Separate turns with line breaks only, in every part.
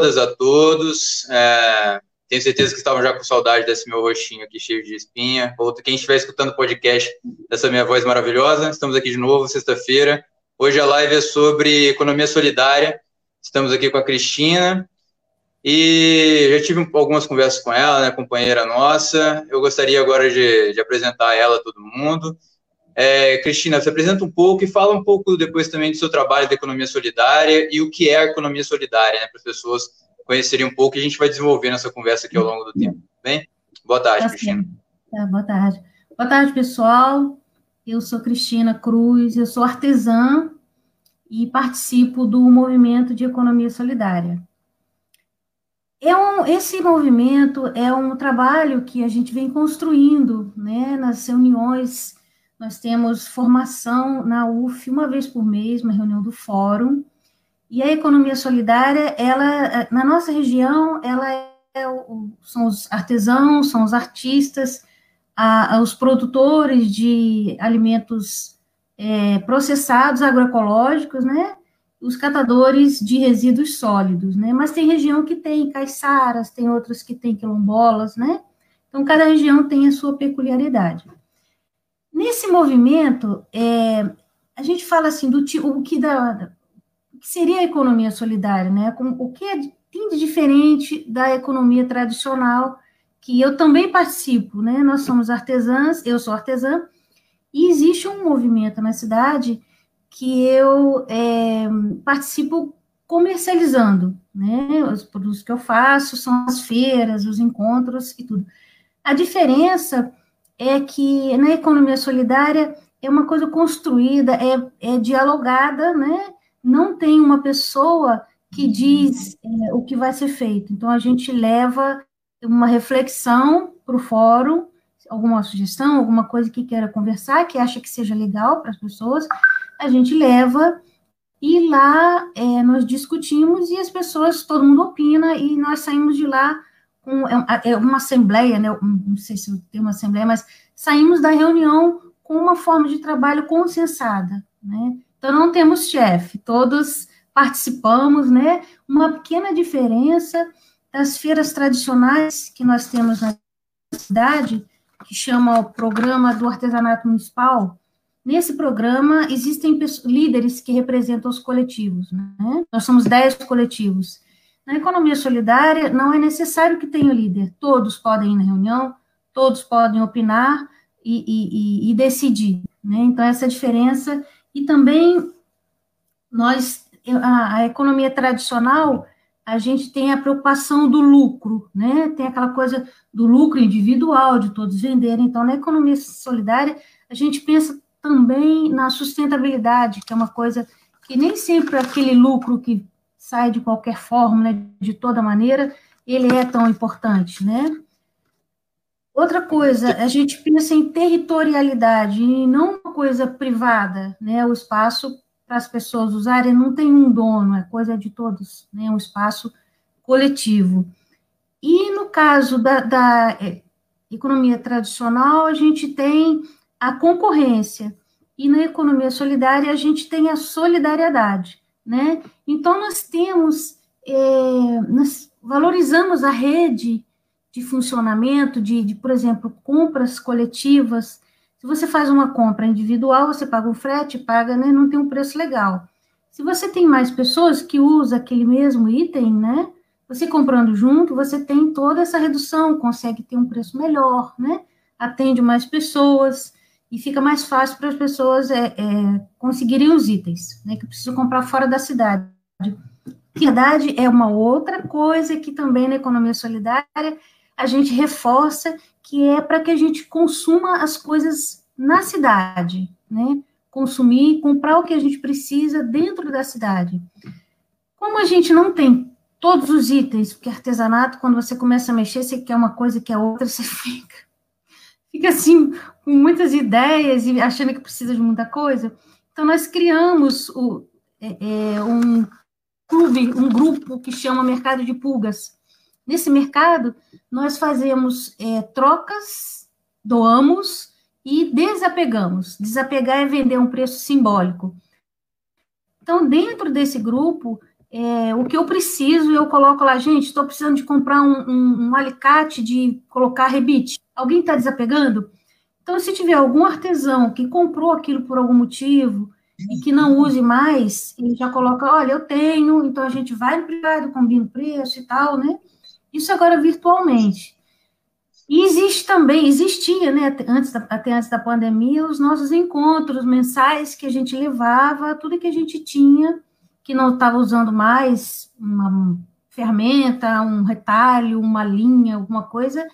todas, a todos. É, tenho certeza que estavam já com saudade desse meu rostinho aqui cheio de espinha. Ou quem estiver escutando o podcast dessa minha voz maravilhosa, estamos aqui de novo, sexta-feira. Hoje a live é sobre economia solidária. Estamos aqui com a Cristina e já tive algumas conversas com ela, né, companheira nossa. Eu gostaria agora de, de apresentar ela a todo mundo. É, Cristina, se apresenta um pouco e fala um pouco depois também do seu trabalho de economia solidária e o que é a economia solidária, né, para as pessoas conhecerem um pouco e a gente vai desenvolvendo essa conversa aqui ao longo do tempo. Tá bem? Boa tarde, tá Cristina.
É, boa tarde. Boa tarde, pessoal. Eu sou Cristina Cruz, eu sou artesã e participo do movimento de economia solidária. É um, esse movimento é um trabalho que a gente vem construindo, né, nas reuniões. Nós temos formação na UF uma vez por mês, uma reunião do fórum, e a economia solidária, ela, na nossa região, ela é o, são os artesãos, são os artistas, a, a, os produtores de alimentos é, processados agroecológicos, né? Os catadores de resíduos sólidos, né? Mas tem região que tem caiçaras, tem outras que tem quilombolas, né? Então, cada região tem a sua peculiaridade. Nesse movimento, é, a gente fala assim do o que da, que seria a economia solidária, né? o que é, tem de diferente da economia tradicional, que eu também participo, né? Nós somos artesãs, eu sou artesã, e existe um movimento na cidade que eu é, participo comercializando, né? Os produtos que eu faço são as feiras, os encontros e tudo. A diferença é que na economia solidária é uma coisa construída, é, é dialogada, né? não tem uma pessoa que diz é, o que vai ser feito. Então, a gente leva uma reflexão para o fórum, alguma sugestão, alguma coisa que queira conversar, que acha que seja legal para as pessoas, a gente leva e lá é, nós discutimos e as pessoas, todo mundo opina e nós saímos de lá é, é uma assembleia, né? Não sei se tem uma assembleia, mas saímos da reunião com uma forma de trabalho consensada, né? Então, não temos chefe, todos participamos, né? Uma pequena diferença das feiras tradicionais que nós temos na cidade, que chama o Programa do Artesanato Municipal. Nesse programa, existem líderes que representam os coletivos, né? Nós somos 10 coletivos. Na economia solidária, não é necessário que tenha líder, todos podem ir na reunião, todos podem opinar e, e, e decidir, né? Então, essa diferença e também nós, a, a, economia tradicional, a gente tem a preocupação do lucro, né? Tem aquela coisa do lucro individual, de todos venderem. Então, na economia solidária, a gente pensa também na sustentabilidade, que é uma coisa que nem sempre aquele lucro que sai de qualquer forma, né, de toda maneira, ele é tão importante, né? Outra coisa, a gente pensa em territorialidade e não uma coisa privada, né? O espaço para as pessoas usarem não tem um dono, é coisa de todos, né? Um espaço coletivo. E no caso da, da é, economia tradicional, a gente tem a concorrência. E na economia solidária, a gente tem a solidariedade, né? Então, nós temos, é, nós valorizamos a rede de funcionamento, de, de, por exemplo, compras coletivas. Se você faz uma compra individual, você paga o frete, paga, né, não tem um preço legal. Se você tem mais pessoas que usam aquele mesmo item, né, você comprando junto, você tem toda essa redução, consegue ter um preço melhor, né, atende mais pessoas e fica mais fácil para as pessoas é, é, conseguirem os itens, né, que precisam comprar fora da cidade. Verdade é uma outra coisa que também na economia solidária a gente reforça que é para que a gente consuma as coisas na cidade, né? Consumir, comprar o que a gente precisa dentro da cidade. Como a gente não tem todos os itens, porque artesanato, quando você começa a mexer, você quer uma coisa, quer outra, você fica, fica assim, com muitas ideias e achando que precisa de muita coisa. Então, nós criamos o, é, é um clube, um grupo que chama Mercado de Pulgas, Nesse mercado, nós fazemos é, trocas, doamos e desapegamos. Desapegar é vender um preço simbólico. Então, dentro desse grupo, é, o que eu preciso, eu coloco lá, gente, estou precisando de comprar um, um, um, alicate de colocar rebite. Alguém está desapegando? Então, se tiver algum artesão que comprou aquilo por algum motivo e que não use mais, ele já coloca, olha, eu tenho, então a gente vai no privado, combina o preço e tal, né? Isso agora virtualmente. E existe também, existia, né, antes da, até antes da pandemia, os nossos encontros mensais que a gente levava, tudo que a gente tinha, que não estava usando mais, uma fermenta, um retalho, uma linha, alguma coisa,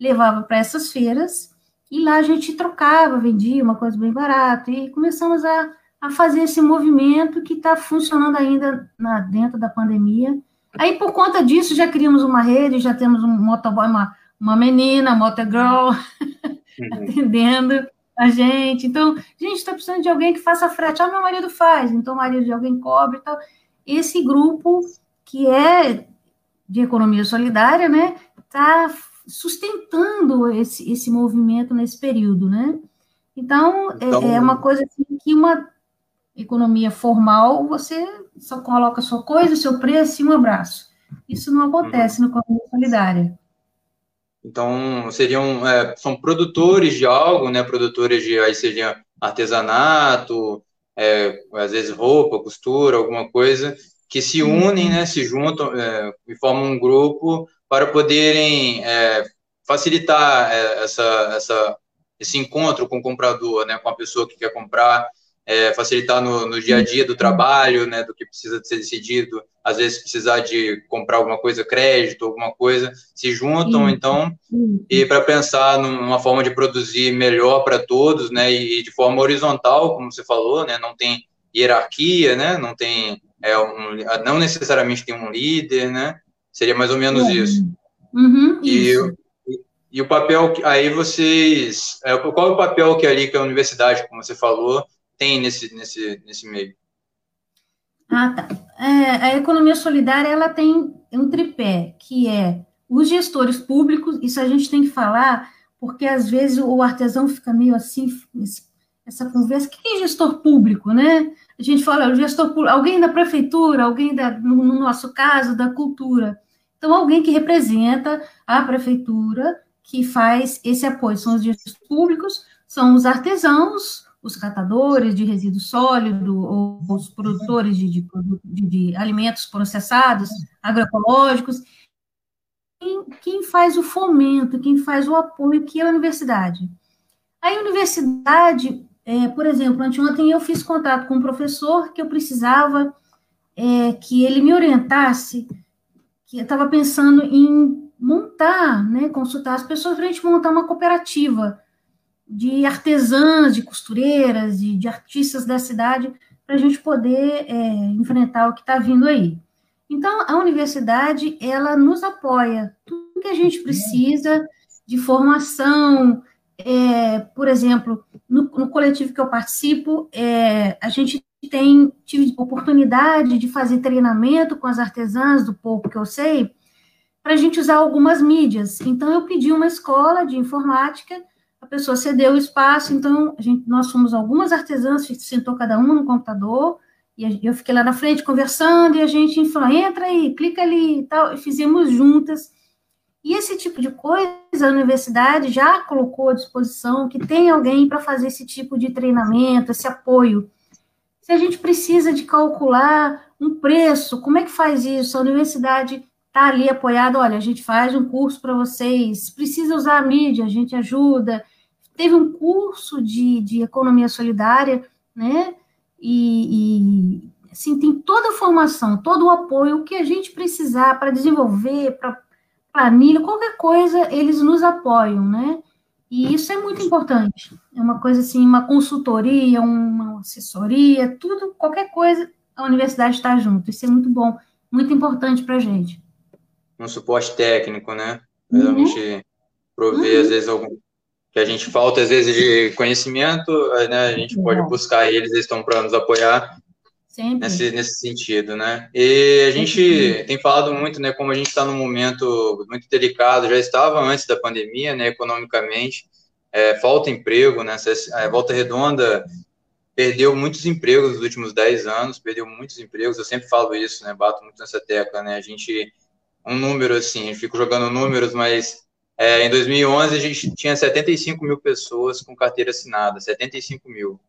levava para essas feiras, e lá a gente trocava, vendia uma coisa bem barata, e começamos a, a fazer esse movimento que está funcionando ainda na, dentro da pandemia. Aí, por conta disso, já criamos uma rede, já temos um motoboy, uma uma menina, motogirl, uhum. atendendo a gente. Então, gente, está precisando de alguém que faça frete. Ah, meu marido faz, então o marido de alguém cobre e tal. Esse grupo que é de economia solidária, né, está sustentando esse, esse movimento nesse período, né? Então, é, então, é uma coisa assim, que uma economia formal, você só coloca sua coisa, seu preço e um abraço. Isso não acontece uhum. na economia solidária.
Então, seriam, é, são produtores de algo, né? Produtores de, aí seria artesanato, é, às vezes roupa, costura, alguma coisa, que se unem, né? Se juntam é, e formam um grupo para poderem é, facilitar é, essa, essa, esse encontro com o comprador, né? Com a pessoa que quer comprar é, facilitar no, no, dia a dia do trabalho, né, do que precisa ser decidido, às vezes precisar de comprar alguma coisa, crédito, alguma coisa, se juntam, então, e para pensar numa forma de produzir melhor para todos, né, e, de forma horizontal, como você falou, né, não tem hierarquia, né, não tem, é, um, não necessariamente tem um líder, né, seria mais ou menos isso.
Uhum, e, isso.
E, e, o papel, aí vocês, é, qual é o papel que ali que a universidade, como você falou, tem nesse, nesse, nesse meio?
Ah, tá. É, a economia solidária ela tem um tripé, que é os gestores públicos, isso a gente tem que falar, porque às vezes o artesão fica meio assim, essa conversa, o que é gestor público, né? A gente fala, o gestor público, alguém da prefeitura, alguém da, no, no nosso caso, da cultura. Então, alguém que representa a prefeitura, que faz esse apoio, são os gestores públicos, são os artesãos, os catadores de resíduo sólido, ou os produtores de, de, de, de alimentos processados, agroecológicos. Quem, quem, faz o fomento, quem faz o apoio, que é a universidade. A universidade, é, por exemplo, anteontem eu fiz contato com um professor que eu precisava é, que ele me orientasse, que eu estava pensando em montar, né, consultar as pessoas para a gente montar uma cooperativa de artesãs, de costureiras, de, de artistas da cidade, para a gente poder é, enfrentar o que está vindo aí. Então, a universidade, ela nos apoia, tudo que a gente precisa de formação, é, por exemplo, no, no, coletivo que eu participo, é, a gente tem, tive oportunidade de fazer treinamento com as artesãs, do pouco que eu sei, para a gente usar algumas mídias. Então, eu pedi uma escola de informática a pessoa cedeu o espaço, então a gente, nós fomos algumas artesãs, sentou cada uma no computador, e eu fiquei lá na frente conversando, e a gente falou, entra aí, clica ali e tal, e fizemos juntas. E esse tipo de coisa a universidade já colocou à disposição que tem alguém para fazer esse tipo de treinamento, esse apoio. Se a gente precisa de calcular um preço, como é que faz isso? A universidade está ali apoiado, olha, a gente faz um curso para vocês, precisa usar a mídia, a gente ajuda. Teve um curso de, de economia solidária, né? E, e assim, tem toda a formação, todo o apoio, o que a gente precisar para desenvolver, para planilha, qualquer coisa, eles nos apoiam, né? E isso é muito importante. É uma coisa assim, uma consultoria, uma assessoria, tudo, qualquer coisa, a universidade está junto. Isso é muito bom, muito importante para a gente
um suporte técnico, né? Realmente uhum. prover, uhum. às vezes, algum que a gente falta, às vezes, de conhecimento, né? A gente uhum. pode buscar eles, eles estão para nos apoiar nesse, nesse sentido, né? E a gente tem falado muito, né? Como a gente está num momento muito delicado, já estava antes da pandemia, né? Economicamente, é, falta emprego, né? A Volta Redonda perdeu muitos empregos nos últimos 10 anos, perdeu muitos empregos, eu sempre falo isso, né, bato muito nessa tecla, né, a gente, um número assim, eu fico jogando números, mas é, em 2011 a gente tinha 75 mil pessoas com carteira assinada, 75 mil.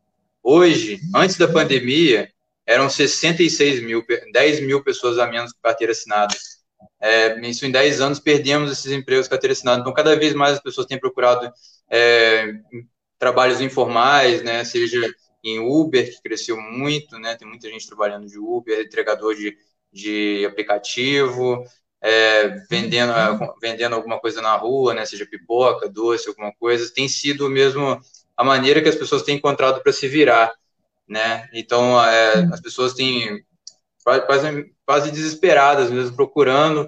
Hoje, antes da pandemia, eram 66 mil, 10 mil pessoas a menos com carteira assinada. É, isso em 10 anos perdemos esses empregos com carteira assinada. Então, cada vez mais as pessoas têm procurado é, trabalhos informais, né, seja em Uber, que cresceu muito, né? Tem muita gente trabalhando de Uber, entregador de, de aplicativo, é, vendendo, vendendo alguma coisa na rua, né? Seja pipoca, doce, alguma coisa. Tem sido mesmo a maneira que as pessoas têm encontrado para se virar, né? Então, é, as pessoas têm quase, quase desesperadas mesmo, procurando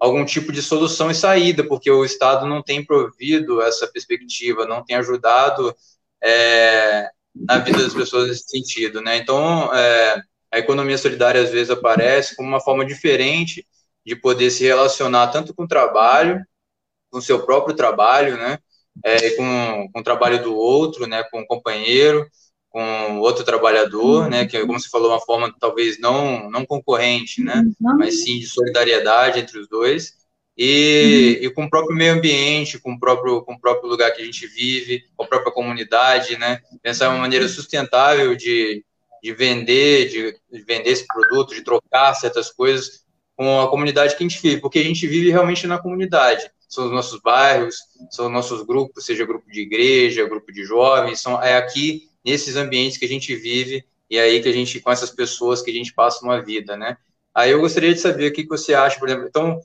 algum tipo de solução e saída, porque o Estado não tem provido essa perspectiva, não tem ajudado é, na vida das pessoas nesse sentido, né? Então, é, a economia solidária às vezes aparece como uma forma diferente de poder se relacionar tanto com o trabalho, com o seu próprio trabalho, né? É, com, com o trabalho do outro, né? Com o companheiro, com outro trabalhador, né? Que, é, como você falou, uma forma talvez não não concorrente, né? Mas sim de solidariedade entre os dois e, uhum. e com o próprio meio ambiente, com o próprio, com o próprio lugar que a gente vive, com a própria comunidade, né? Pensar uma maneira sustentável de, de vender, de, de vender esse produto, de trocar certas coisas com a comunidade que a gente vive, porque a gente vive realmente na comunidade. São os nossos bairros, são os nossos grupos, seja grupo de igreja, grupo de jovens, são, é aqui, nesses ambientes que a gente vive, e aí que a gente, com essas pessoas que a gente passa uma vida, né? Aí eu gostaria de saber o que, que você acha, por exemplo, então,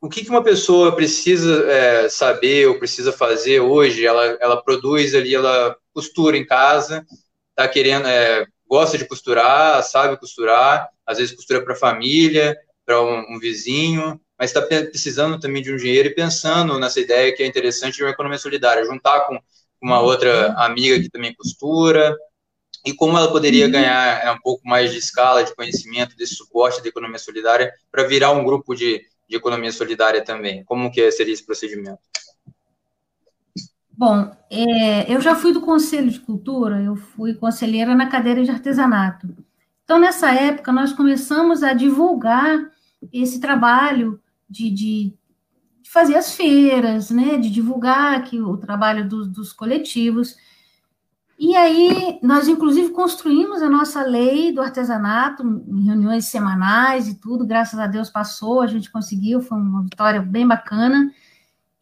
o que, que uma pessoa precisa é, saber ou precisa fazer hoje? Ela, ela produz ali, ela costura em casa, tá querendo, é, gosta de costurar, sabe costurar, às vezes costura para a família, para um, um, vizinho, mas está precisando também de um dinheiro e pensando nessa ideia que é interessante de uma economia solidária, juntar com uma outra amiga que também costura, e como ela poderia uhum. ganhar é, um pouco mais de escala, de conhecimento, desse suporte da economia solidária, para virar um grupo de de economia solidária também? Como que seria esse procedimento?
Bom, é, eu já fui do Conselho de Cultura, eu fui conselheira na cadeira de artesanato. Então, nessa época, nós começamos a divulgar esse trabalho de, de, fazer as feiras, né, de divulgar que o trabalho do, dos coletivos. E aí, nós, inclusive, construímos a nossa lei do artesanato em reuniões semanais e tudo, graças a Deus passou, a gente conseguiu, foi uma vitória bem bacana.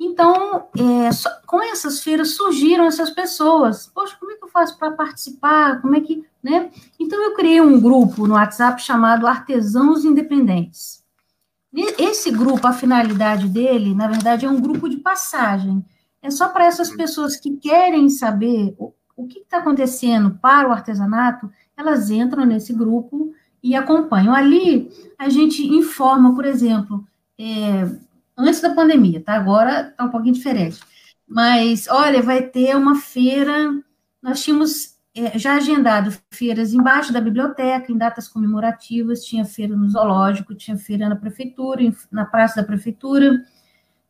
Então, é, só, com essas feiras surgiram essas pessoas. Poxa, como é que eu faço para participar? Como é que, né? Então, eu criei um grupo no WhatsApp chamado Artesãos Independentes. Esse grupo, a finalidade dele, na verdade, é um grupo de passagem. É só para essas pessoas que querem saber o que está acontecendo para o artesanato, elas entram nesse grupo e acompanham. Ali, a gente informa, por exemplo, é, antes da pandemia, tá? Agora está um pouquinho diferente. Mas, olha, vai ter uma feira, nós tínhamos já agendado feiras embaixo da biblioteca, em datas comemorativas, tinha feira no zoológico, tinha feira na prefeitura, na praça da prefeitura,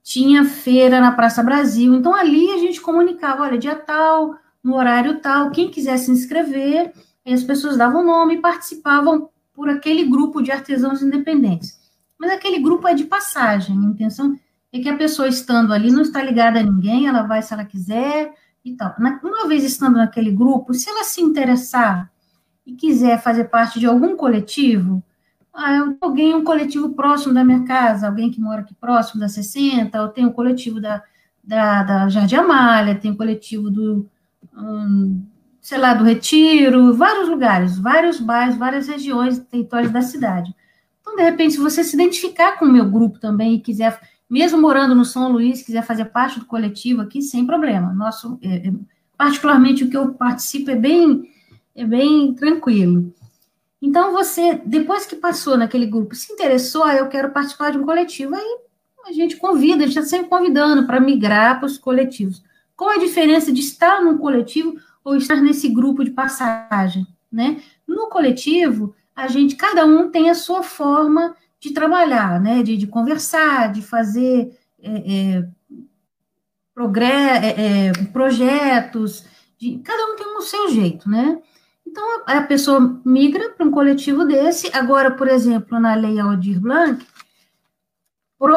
tinha feira na Praça Brasil. Então, ali a gente comunicava, olha, dia tal, no horário tal, quem quiser se inscrever, as pessoas davam nome e participavam por aquele grupo de artesãos independentes. Mas aquele grupo é de passagem, a intenção é que a pessoa estando ali não está ligada a ninguém, ela vai se ela quiser e tal. Uma vez estando naquele grupo, se ela se interessar e quiser fazer parte de algum coletivo, ah, alguém, um coletivo próximo da minha casa, alguém que mora aqui próximo da 60, eu tenho o um coletivo da, da, da Jardim Amália, tem o um coletivo do, hum, sei lá, do Retiro, vários lugares, vários bairros, várias regiões, territórios da cidade. Então, de repente, se você se identificar com o meu grupo também e quiser, mesmo morando no São Luís, quiser fazer parte do coletivo aqui, sem problema. Nosso, é, é, particularmente o que eu participo é bem, é bem tranquilo. Então, você, depois que passou naquele grupo, se interessou, ah, eu quero participar de um coletivo, aí a gente convida, a gente está sempre convidando para migrar para os coletivos. Qual a diferença de estar num coletivo ou estar nesse grupo de passagem, né? No coletivo, a gente, cada um tem a sua forma de trabalhar, né? De, de conversar, de fazer é, é, é, é, projetos, de, cada um tem o seu jeito, né? Então, a, a pessoa migra para um coletivo desse. Agora, por exemplo, na Lei Aldir Blanc,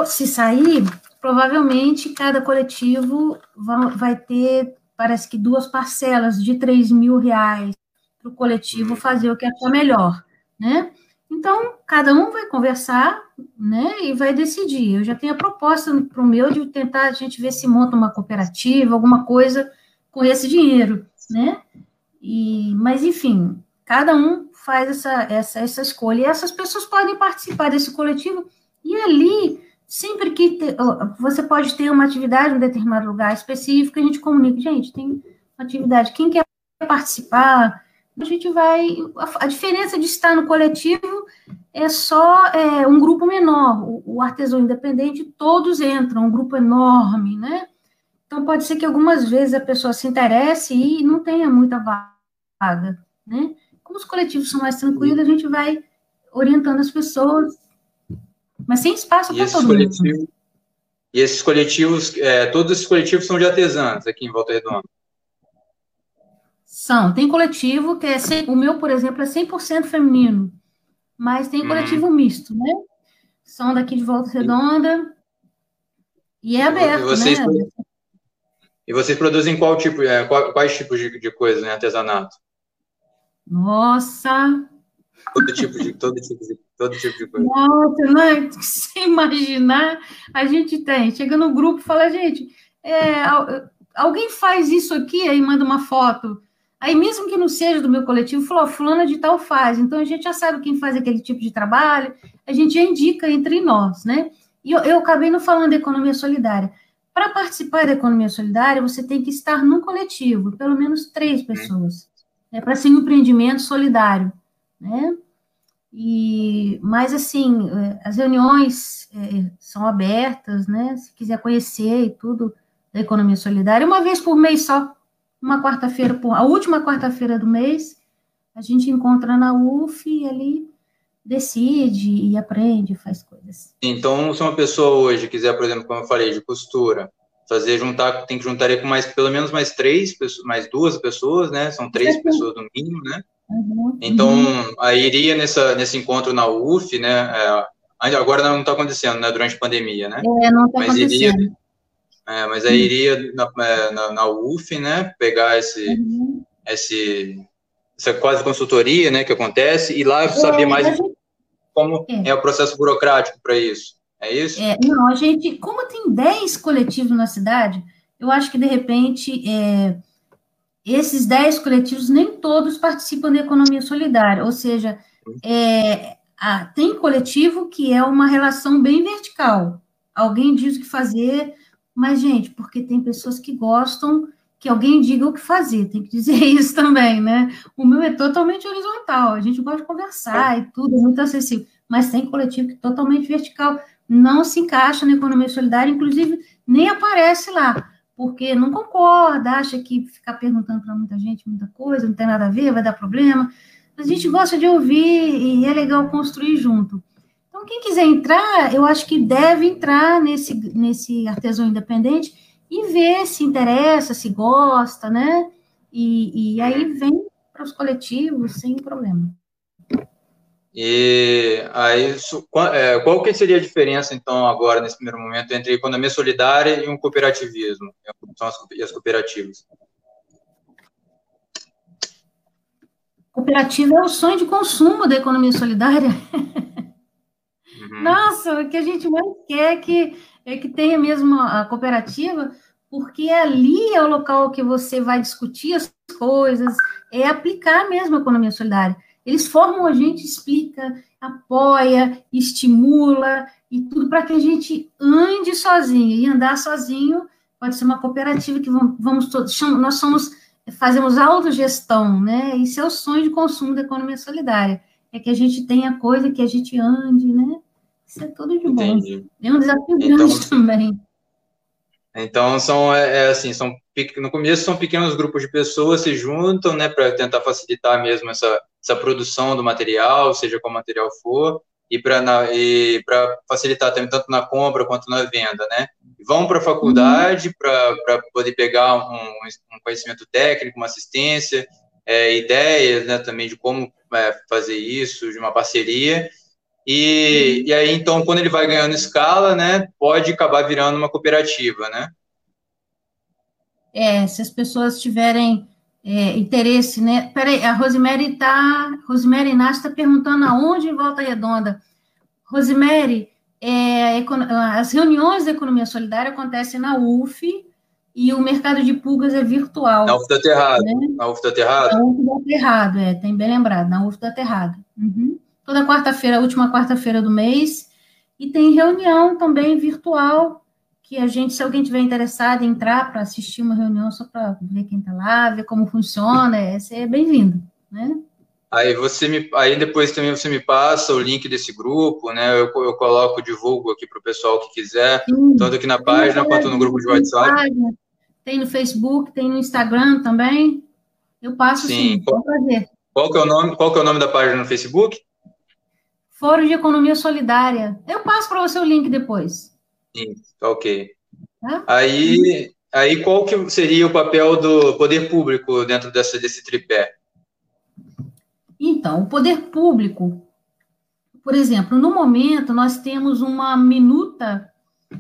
se sair, provavelmente cada coletivo vai, vai ter, parece que duas parcelas de 3 mil reais para o coletivo fazer o que achar melhor, né? Então, cada um vai conversar, né, e vai decidir. Eu já tenho a proposta para o meu de tentar a gente ver se monta uma cooperativa, alguma coisa com esse dinheiro, né? E, mas, enfim, cada um faz essa, essa, essa escolha. E essas pessoas podem participar desse coletivo e ali, sempre que te, você pode ter uma atividade em um determinado lugar específico, a gente comunica, gente, tem atividade, quem quer participar, a gente vai. A, diferença de estar no coletivo é só é, um grupo menor. O, o, artesão independente, todos entram, um grupo enorme, né? Então, pode ser que algumas vezes a pessoa se interesse e não tenha muita vaga, né? Como os coletivos são mais tranquilos, a gente vai orientando as pessoas, mas sem espaço para todo mundo.
E esses coletivos, é, todos esses coletivos são de artesãos aqui em Volta Redonda?
São. Tem coletivo que é, 100, o meu, por exemplo, é 100% feminino, mas tem coletivo hum. misto, né? São daqui de Volta Redonda e é aberto, e vocês, né?
E vocês produzem qual tipo, é, quais tipos de, de coisas, né, artesanato?
Nossa!
Todo tipo de, todo tipo de, todo tipo de coisa.
Nossa, não, é, sem imaginar, a gente tem. Chega no grupo e fala, gente, é, alguém faz isso aqui, aí manda uma foto. Aí, mesmo que não seja do meu coletivo, falou, fulana de tal faz. Então, a gente já sabe quem faz aquele tipo de trabalho, a gente já indica entre nós, né? E eu, eu acabei não falando da economia solidária. Para participar da economia solidária, você tem que estar num coletivo, pelo menos três pessoas, né, para ser um empreendimento solidário, né? E, mas, assim, é, as reuniões é, são abertas, né? Se quiser conhecer e tudo da economia solidária, uma vez por mês só, uma quarta-feira, a última quarta-feira do mês, a gente encontra na UF e ali decide e aprende, faz coisas.
Então, se uma pessoa hoje quiser, por exemplo, como eu falei, de costura, fazer juntar, tem que juntar com mais pelo menos mais três, mais duas pessoas, né? São três é pessoas no mínimo, né? Uhum, então, aí iria nessa, nesse encontro na UF, né? É, agora não está acontecendo, né? Durante a pandemia, né?
É, não está acontecendo. Iria,
é, mas aí iria na, é, na, na, UF, né? Pegar esse, uhum. esse, essa quase consultoria, né? Que acontece e lá saber mais gente... como é. é. o processo burocrático para isso. É isso?
É, não, a gente, como tem 10 coletivos na cidade, eu acho que de repente é, esses 10 coletivos nem todos participam da economia solidária, ou seja, é, tem coletivo que é uma relação bem vertical. Alguém diz o que fazer, mas, gente, porque tem pessoas que gostam que alguém diga o que fazer, tem que dizer isso também, né? O meu é totalmente horizontal, a gente gosta de conversar e tudo, é muito acessível, mas tem coletivo que é totalmente vertical, não se encaixa na economia solidária, inclusive nem aparece lá, porque não concorda, acha que ficar perguntando para muita gente muita coisa, não tem nada a ver, vai dar problema. A gente gosta de ouvir e é legal construir junto. Então, quem quiser entrar, eu acho que deve entrar nesse, nesse artesão independente e ver se interessa, se gosta, né? E, e aí vem para os coletivos sem problema.
E aí, é, qual que seria a diferença, então, agora, nesse primeiro momento, entre economia solidária e um cooperativismo? São as, e as cooperativas?
Cooperativa é o sonho de consumo da economia solidária. Uhum. Nossa, o que a gente mais quer é que, é que tenha mesmo a cooperativa, porque ali é o local que você vai discutir as coisas, é aplicar mesmo a economia solidária. Eles formam a gente, explica, apoia, estimula e tudo para que a gente ande sozinho. E andar sozinho pode ser uma cooperativa que vamos, vamos todos, nós somos, fazemos autogestão, né? Isso é o sonho de consumo da economia solidária. É que a gente tenha coisa que a gente ande, né? Isso é tudo de bom. Entendi. É um desafio então, grande também.
Então, são, é, é, assim, são, no começo são pequenos grupos de pessoas se juntam, né, para tentar facilitar mesmo essa, essa produção do material, seja qual material for, e para facilitar também tanto na compra quanto na venda, né? vão para a faculdade uhum. para poder pegar um, um, conhecimento técnico, uma assistência, é, ideias né, também de como é, fazer isso, de uma parceria. E, e aí, então, quando ele vai ganhando escala, né, pode acabar virando uma cooperativa, né?
É, se as pessoas tiverem é, interesse, né? Peraí, a Rosemary está, Rosemary Inácio está perguntando aonde em Volta Redonda. Rosemary, é, as reuniões da economia solidária acontecem na UF e o mercado de pulgas é virtual.
Na UF da Terrado. Né? Na UF da Terrado?
Na UF da Terrado, é, tem bem lembrado, na UF da Terrado. Uhum. Toda quarta-feira, última quarta-feira do mês. E tem reunião também virtual, que a gente, se alguém tiver interessado em entrar para assistir uma reunião só para ver quem está lá, ver como funciona, é, é bem-vindo, né?
Aí você me, aí depois também você me passa o link desse grupo, né? Eu, eu coloco, divulgo aqui para o pessoal que quiser, Sim. tanto aqui na página quanto no grupo de WhatsApp.
Tem no Facebook, tem no Instagram também. Eu passo sim, sim qual,
prazer. Qual que é o nome? Qual que é o nome da página no Facebook?
Fórum de Economia Solidária. Eu passo para você o link depois.
Sim, tá ok. Tá? Aí, aí qual que seria o papel do poder público dentro dessa, desse tripé?
Então, o poder público, por exemplo, no momento nós temos uma minuta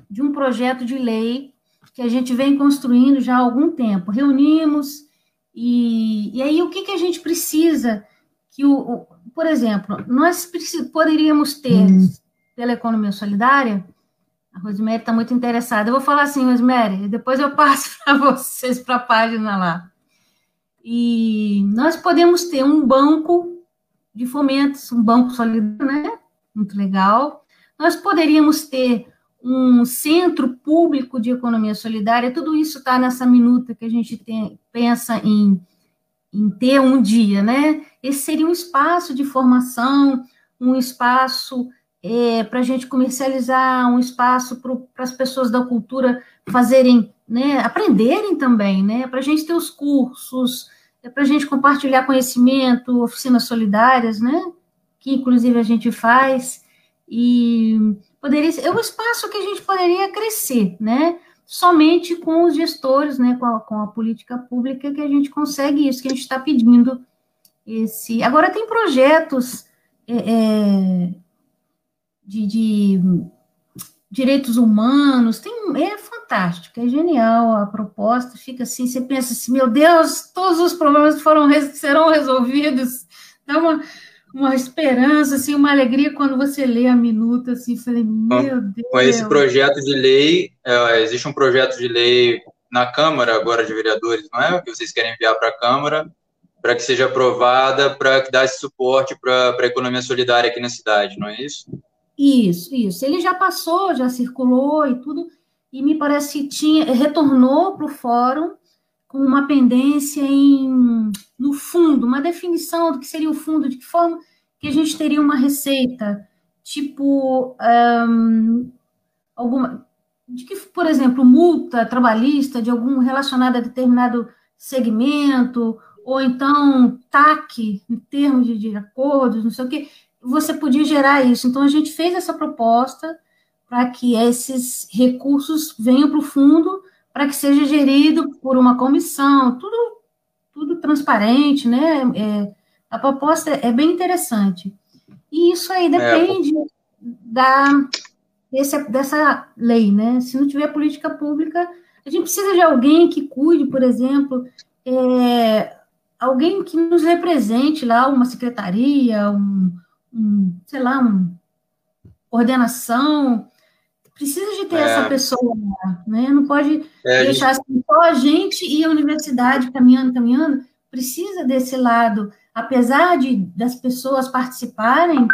de um projeto de lei que a gente vem construindo já há algum tempo. Reunimos e, e aí o que, que a gente precisa que o, o por exemplo, nós poderíamos ter hum. pela economia solidária. A Rosemary está muito interessada. Eu vou falar assim, Rosemary, depois eu passo para vocês para a página lá. E nós podemos ter um banco de fomentos, um banco solidário, né? Muito legal. Nós poderíamos ter um centro público de economia solidária, tudo isso está nessa minuta que a gente tem, pensa em, em ter um dia, né? Esse seria um espaço de formação, um espaço é, para a gente comercializar, um espaço para as pessoas da cultura fazerem, né, aprenderem também, né? Para a gente ter os cursos, é para a gente compartilhar conhecimento, oficinas solidárias, né? Que inclusive a gente faz, e poderia ser, é um espaço que a gente poderia crescer, né? Somente com os gestores, né? Com a, com a política pública que a gente consegue isso, que a gente está pedindo. Esse. Agora tem projetos é, é, de, de direitos humanos, tem, é fantástico, é genial a proposta, fica assim, você pensa assim, meu Deus, todos os problemas foram, serão resolvidos, dá uma, uma esperança, assim, uma alegria quando você lê a minuta, assim, falei, meu Deus.
Com esse projeto de lei, é, existe um projeto de lei na Câmara agora de vereadores, não é? Que vocês querem enviar para a Câmara, para que seja aprovada, para que dá esse suporte para a economia solidária aqui na cidade, não é isso?
Isso, isso. Ele já passou, já circulou e tudo, e me parece que tinha, retornou para o fórum com uma pendência em, no fundo, uma definição do que seria o fundo, de que forma que a gente teria uma receita, tipo, um, alguma, de que, por exemplo, multa trabalhista de algum relacionado a determinado segmento, ou então TAC, em termos de, de acordos, não sei o quê, você podia gerar isso. Então, a gente fez essa proposta para que esses recursos venham para o fundo, para que seja gerido por uma comissão, tudo, tudo transparente, né? É, a proposta é bem interessante. E isso aí é, depende é. da, desse, dessa lei, né? Se não tiver política pública, a gente precisa de alguém que cuide, por exemplo, é, alguém que nos represente lá, uma secretaria, um, um, sei lá, uma coordenação, precisa de ter é. essa pessoa, né? Não pode é, deixar gente... assim, só a gente e a universidade caminhando, caminhando, precisa desse lado, apesar de das pessoas participarem,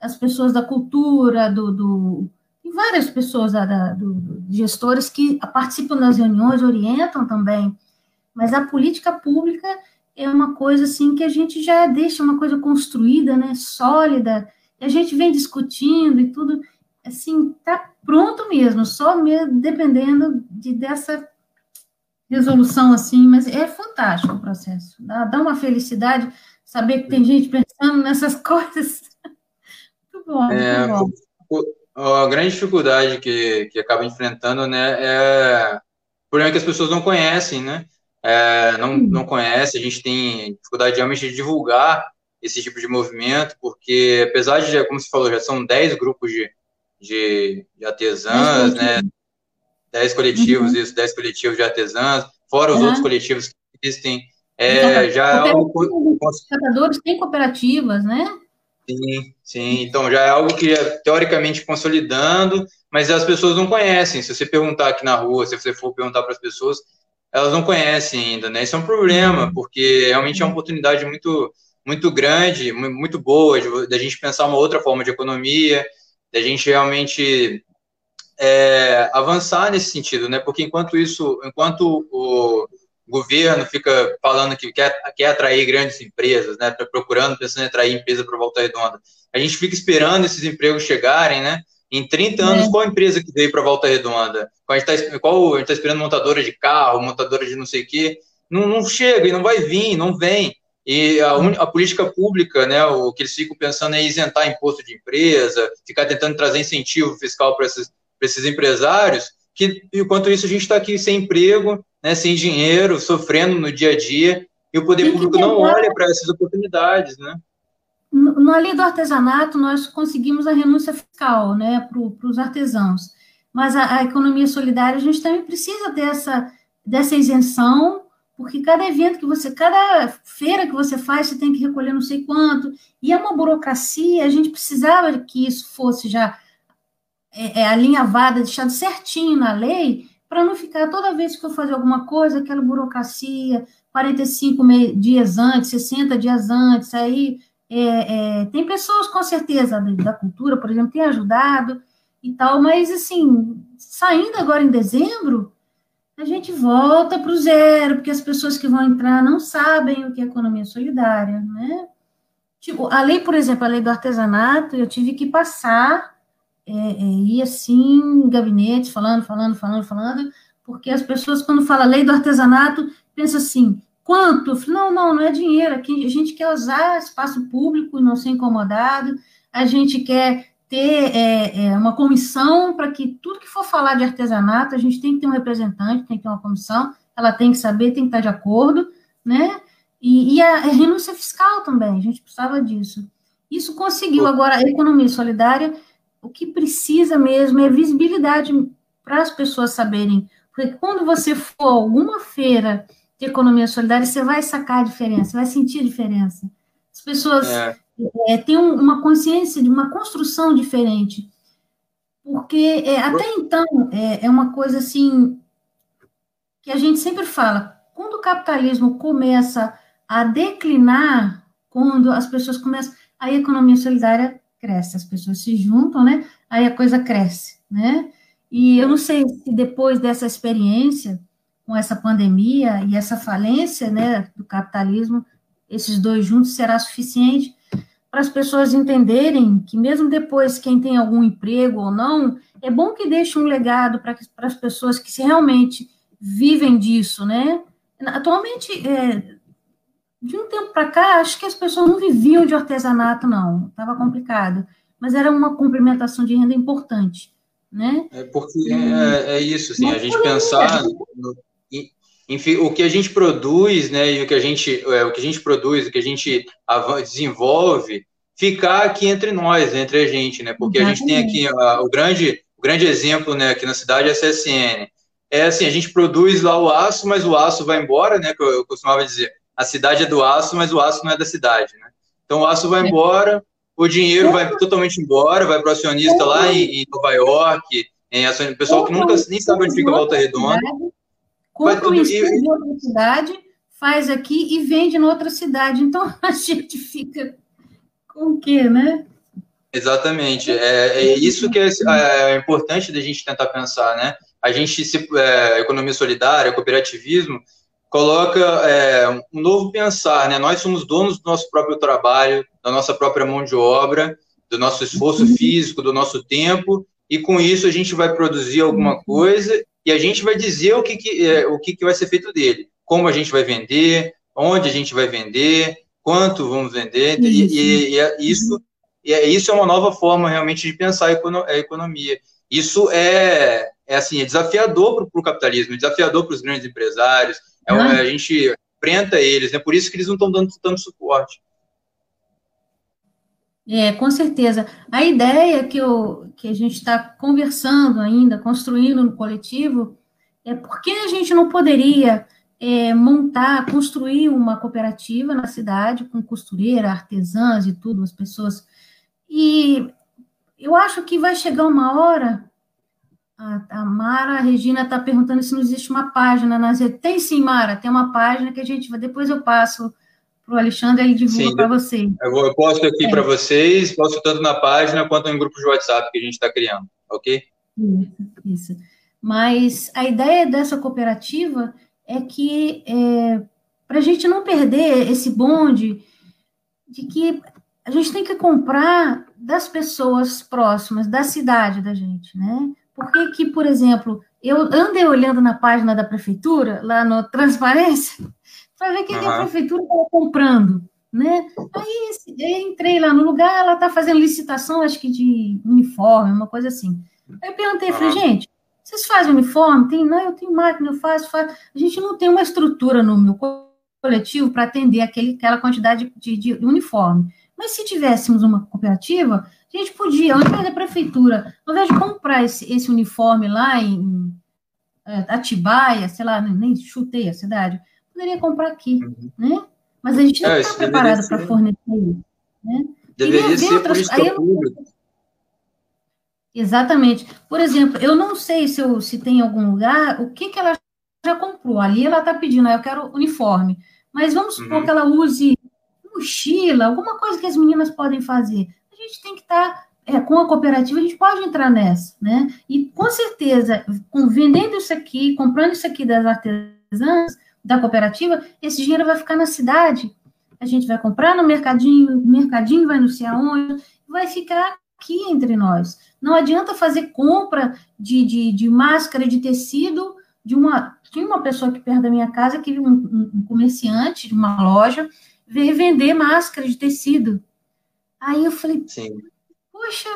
as pessoas da cultura, do, do e várias pessoas da, da do, gestores que participam das reuniões, orientam também, mas a política pública é uma coisa assim que a gente já deixa uma coisa construída, né, sólida, e a gente vem discutindo e tudo, assim, tá pronto mesmo, só mesmo dependendo de dessa resolução assim, mas é fantástico o processo, dá, dá uma felicidade saber que tem gente pensando nessas coisas.
muito bom, é, muito bom. a grande dificuldade que, que acaba enfrentando, né, é o problema é que as pessoas não conhecem, né? É, não, não conhecem, a gente tem dificuldade realmente de divulgar esse tipo de movimento, porque apesar de, como você falou, já são 10 grupos de, de, de artesãs, né? 10 coletivos, uhum. isso, 10 coletivos de artesãs, fora os uhum. outros coletivos que existem. É, já é algo.
Os têm cooperativas, né?
Sim, sim. Então já é algo que é teoricamente consolidando, mas as pessoas não conhecem. Se você perguntar aqui na rua, se você for perguntar para as pessoas, elas não conhecem ainda, né? Isso é um problema, uhum. porque realmente é uma oportunidade muito, muito grande, muito boa da gente pensar uma outra forma de economia, da gente realmente é, avançar nesse sentido, né? Porque enquanto isso, enquanto o governo fica falando que quer, quer atrair grandes empresas, né? Procurando, pensando em atrair empresa para Volta Redonda, a gente fica esperando esses empregos chegarem, né? Em 30 anos, é. qual empresa que veio para Volta Redonda? Qual a gente está tá esperando montadora de carro, montadora de não sei o quê? Não, não chega e não vai vir, não vem. E a, a, política pública, né, o que eles ficam pensando é isentar imposto de empresa, ficar tentando trazer incentivo fiscal para esses, esses empresários, que enquanto isso a gente está aqui sem emprego, né, sem dinheiro, sofrendo no dia a dia, e o poder público não olha para essas oportunidades, né?
Na lei do artesanato, nós conseguimos a renúncia fiscal né, para os artesãos. Mas a, a, economia solidária, a gente também precisa dessa, dessa isenção, porque cada evento que você, cada feira que você faz, você tem que recolher não sei quanto, e é uma burocracia, a gente precisava que isso fosse já é, é, alinhavado, deixado certinho na lei, para não ficar toda vez que eu fazer alguma coisa, aquela burocracia, 45 dias antes, 60 dias antes, aí é, é, tem pessoas, com certeza, da cultura, por exemplo, tem ajudado e tal, mas, assim, saindo agora em dezembro, a gente volta para o zero, porque as pessoas que vão entrar não sabem o que é economia solidária, né? Tipo, a lei, por exemplo, a lei do artesanato, eu tive que passar, é, é, ir assim, em gabinetes, falando, falando, falando, falando, porque as pessoas, quando fala lei do artesanato, pensam assim, Quanto? Não, não, não é dinheiro. Aqui a gente quer usar espaço público e não ser incomodado. A gente quer ter é, é, uma comissão para que tudo que for falar de artesanato, a gente tem que ter um representante, tem que ter uma comissão, ela tem que saber, tem que estar de acordo, né? E, e a, a renúncia fiscal também, a gente precisava disso. Isso conseguiu. Agora, a economia solidária, o que precisa mesmo é visibilidade para as pessoas saberem. Porque quando você for a alguma feira de economia solidária, você vai sacar a diferença, vai sentir a diferença. As pessoas é. É, têm uma consciência de uma construção diferente. Porque é, até então é, é uma coisa assim que a gente sempre fala, quando o capitalismo começa a declinar, quando as pessoas começam, aí a economia solidária cresce, as pessoas se juntam, né? Aí a coisa cresce, né? E eu não sei se depois dessa experiência, com essa pandemia e essa falência né, do capitalismo, esses dois juntos será suficiente para as pessoas entenderem que mesmo depois quem tem algum emprego ou não, é bom que deixe um legado para, para as pessoas que se realmente vivem disso, né? Atualmente, é, de um tempo para cá, acho que as pessoas não viviam de artesanato, não, estava complicado, mas era uma complementação de renda importante, né?
É porque é, é isso, assim, a gente pensar no, enfim, o que a gente produz, né, e o que a gente, é, o que a gente produz, o que a gente desenvolve, ficar aqui entre nós, entre a gente, né, porque Exatamente. a gente tem aqui a, o grande, o grande exemplo, né, aqui na cidade é a CSN. É assim, a gente produz lá o aço, mas o aço vai embora, né, que eu, eu costumava dizer, a cidade é do aço, mas o aço não é da cidade, né. Então o aço vai é. embora, o dinheiro vai totalmente embora, vai para o acionista lá em, em Nova York, em acionista, pessoal que nunca nem sabe onde fica a Volta Redonda
compra um em outra cidade, faz aqui e vende em outra cidade. Então a gente fica com o quê, né?
Exatamente. É, é isso que é, é, importante da gente tentar pensar, né? A gente, se, é, economia solidária, cooperativismo, coloca é, um novo pensar, né? Nós somos donos do nosso próprio trabalho, da nossa própria mão de obra, do nosso esforço uhum. físico, do nosso tempo, e com isso a gente vai produzir alguma uhum. coisa e a gente vai dizer o que, que, é, o que, que vai ser feito dele, como a gente vai vender, onde a gente vai vender, quanto vamos vender, isso. E, e, e, é, isso E é, isso é uma nova forma realmente de pensar a economia. Isso é, é assim, é desafiador para o capitalismo, é desafiador para os grandes empresários. É, uhum. A gente enfrenta eles, é né? por isso que eles não estão dando tanto suporte.
É, com certeza. A ideia que, eu, que a gente está conversando ainda, construindo no coletivo, é por que a gente não poderia é, montar, construir uma cooperativa na cidade com costureira, artesãs e tudo, as pessoas. E eu acho que vai chegar uma hora. A, a Mara a Regina está perguntando se não existe uma página nas redes. Tem sim, Mara, tem uma página que a gente vai. Depois eu passo para o Alexandre, ele divulga para você.
Eu, posto aqui é. para vocês, posto tanto na página quanto em grupos de WhatsApp que a gente está criando, ok?
Isso, isso. Mas a ideia dessa cooperativa é que é, para a gente não perder esse bonde de que a gente tem que comprar das pessoas próximas, da cidade da gente, né? Porque que, por exemplo, eu andei olhando na página da prefeitura, lá no Transparência, para ver o que, uhum. a prefeitura estava comprando, né? Aí eu entrei lá no lugar, ela está fazendo licitação, acho que de uniforme, uma coisa assim. Aí eu perguntei, falei, gente, vocês fazem uniforme? Tem, não, eu tenho máquina, eu faço, faço. A gente não tem uma estrutura no meu coletivo para atender aquele, aquela quantidade de, de, de, uniforme. Mas se tivéssemos uma cooperativa, a gente podia, ao invés da prefeitura, ao invés de comprar esse, esse uniforme lá em, em é, Atibaia, sei lá, nem chutei a cidade, poderia comprar aqui, uhum. né? Mas a gente não está é, preparado para fornecer isso, né?
Deveria ser outras... política pública.
Exatamente. Por exemplo, eu não sei se, eu, se tem algum lugar, o que, que ela já comprou. Ali ela está pedindo, ah, eu quero uniforme. Mas vamos supor uhum. que ela use mochila, alguma coisa que as meninas podem fazer. A gente tem que estar tá, é, com a cooperativa, a gente pode entrar nessa, né? E com certeza, com, vendendo isso aqui, comprando isso aqui das artesãs, da cooperativa, esse dinheiro vai ficar na cidade. A gente vai comprar no mercadinho, o mercadinho vai não sei aonde, vai ficar aqui entre nós. Não adianta fazer compra de, de, de máscara de tecido de uma. Tinha uma pessoa aqui perto da minha casa, que um, um comerciante de uma loja, veio vender máscara de tecido. Aí eu falei, Sim. poxa,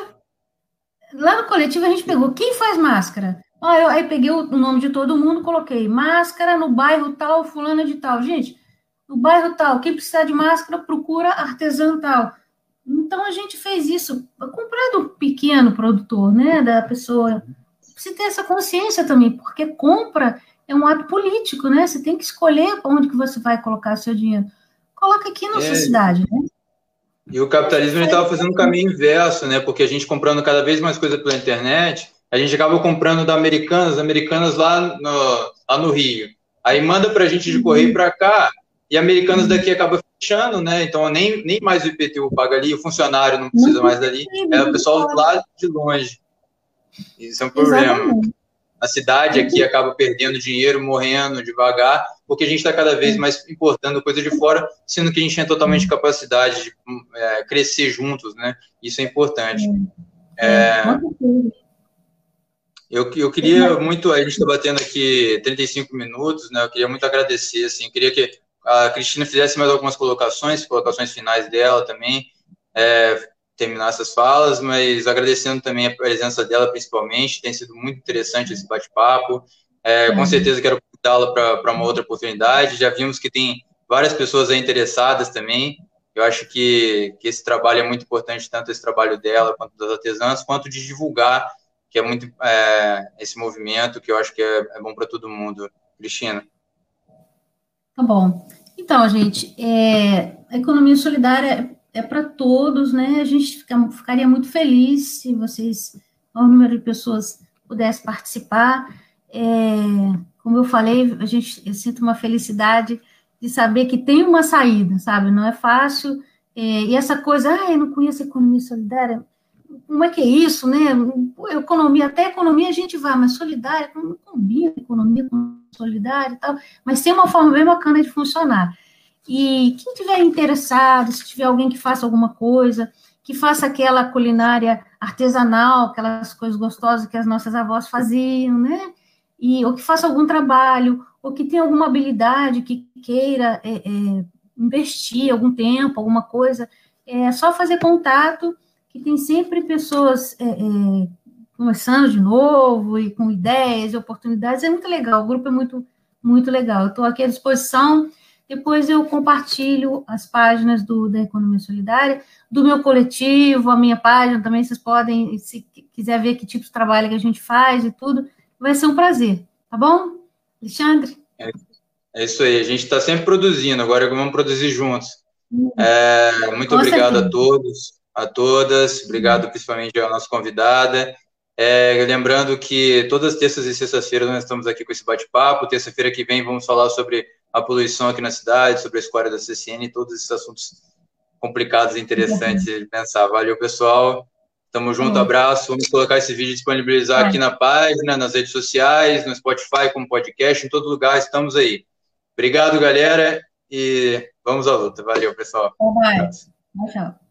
lá no coletivo a gente pegou, quem faz máscara? Ah, eu, aí peguei o nome de todo mundo, coloquei máscara no bairro tal, fulana de tal. Gente, no bairro tal, quem precisar de máscara, procura artesã tal. Então a gente fez isso, comprar do pequeno produtor, né, da pessoa. Você ter essa consciência também, porque compra é um ato político, né? Você tem que escolher onde que você vai colocar seu dinheiro. Coloca aqui na é. sua cidade, né?
E o capitalismo estava fazendo um caminho inverso, né? Porque a gente comprando cada vez mais coisa pela internet, a gente acaba comprando da Americanas, Americanas lá no, lá no Rio. Aí manda para a gente de correio para cá, e Americanas daqui acaba fechando, né? Então nem, nem mais o IPTU paga ali, o funcionário não precisa mais dali, é o pessoal lá de longe. Isso é um problema. Exatamente. A cidade aqui acaba perdendo dinheiro, morrendo devagar, porque a gente está cada vez mais importando coisa de fora, sendo que a gente tem totalmente capacidade de é, crescer juntos, né? Isso é importante. É, é eu, eu queria muito, a gente está batendo aqui 35 minutos, né? Eu queria muito agradecer, assim, queria que a Cristina fizesse mais algumas colocações, colocações finais dela também, é, terminar essas falas, mas agradecendo também a presença dela, principalmente, tem sido muito interessante esse bate-papo. É, com uhum. certeza quero convidá-la para uma outra oportunidade. Já vimos que tem várias pessoas aí interessadas também. Eu acho que, que esse trabalho é muito importante, tanto esse trabalho dela quanto das artesãs, quanto de divulgar, que é muito é, esse movimento, que eu acho que é, é bom para todo mundo. Cristina.
Tá bom. Então, gente, é, a economia solidária é para todos, né? A gente fica, ficaria muito feliz se vocês, o número de pessoas pudesse participar. É, como eu falei, a gente eu sinto uma felicidade de saber que tem uma saída, sabe? Não é fácil. É, e essa coisa, ah, eu não conheço a economia solidária. Como é que é isso, né? Economia, até economia a gente vai, mas solidária, não combina economia com solidária e tal, mas tem uma forma bem bacana de funcionar. E quem tiver interessado, se tiver alguém que faça alguma coisa, que faça aquela culinária artesanal, aquelas coisas gostosas que as nossas avós faziam, né? E, ou que faça algum trabalho, ou que tenha alguma habilidade que queira é, é, investir algum tempo, alguma coisa, é só fazer contato. Que tem sempre pessoas é, é, começando de novo e com ideias e oportunidades. É muito legal, o grupo é muito, muito legal. Eu estou aqui à disposição. Depois eu compartilho as páginas do, da Economia Solidária, do meu coletivo, a minha página também. Vocês podem, se quiser ver que tipo de trabalho que a gente faz e tudo, vai ser um prazer, tá bom? Alexandre?
É, é isso aí, a gente está sempre produzindo, agora vamos produzir juntos. É, muito Com obrigado certeza. a todos, a todas, obrigado principalmente à nossa convidada. É, lembrando que todas as terças e sextas-feiras nós estamos aqui com esse bate-papo. Terça-feira que vem vamos falar sobre a poluição aqui na cidade, sobre a escória da CCN e todos esses assuntos complicados e interessantes de pensar. Valeu, pessoal. Tamo junto, abraço. Vamos colocar esse vídeo disponibilizar aqui na página, nas redes sociais, no Spotify, como podcast, em todo lugar, estamos aí. Obrigado, galera, e vamos à luta. Valeu, pessoal.
Bye. Tchau.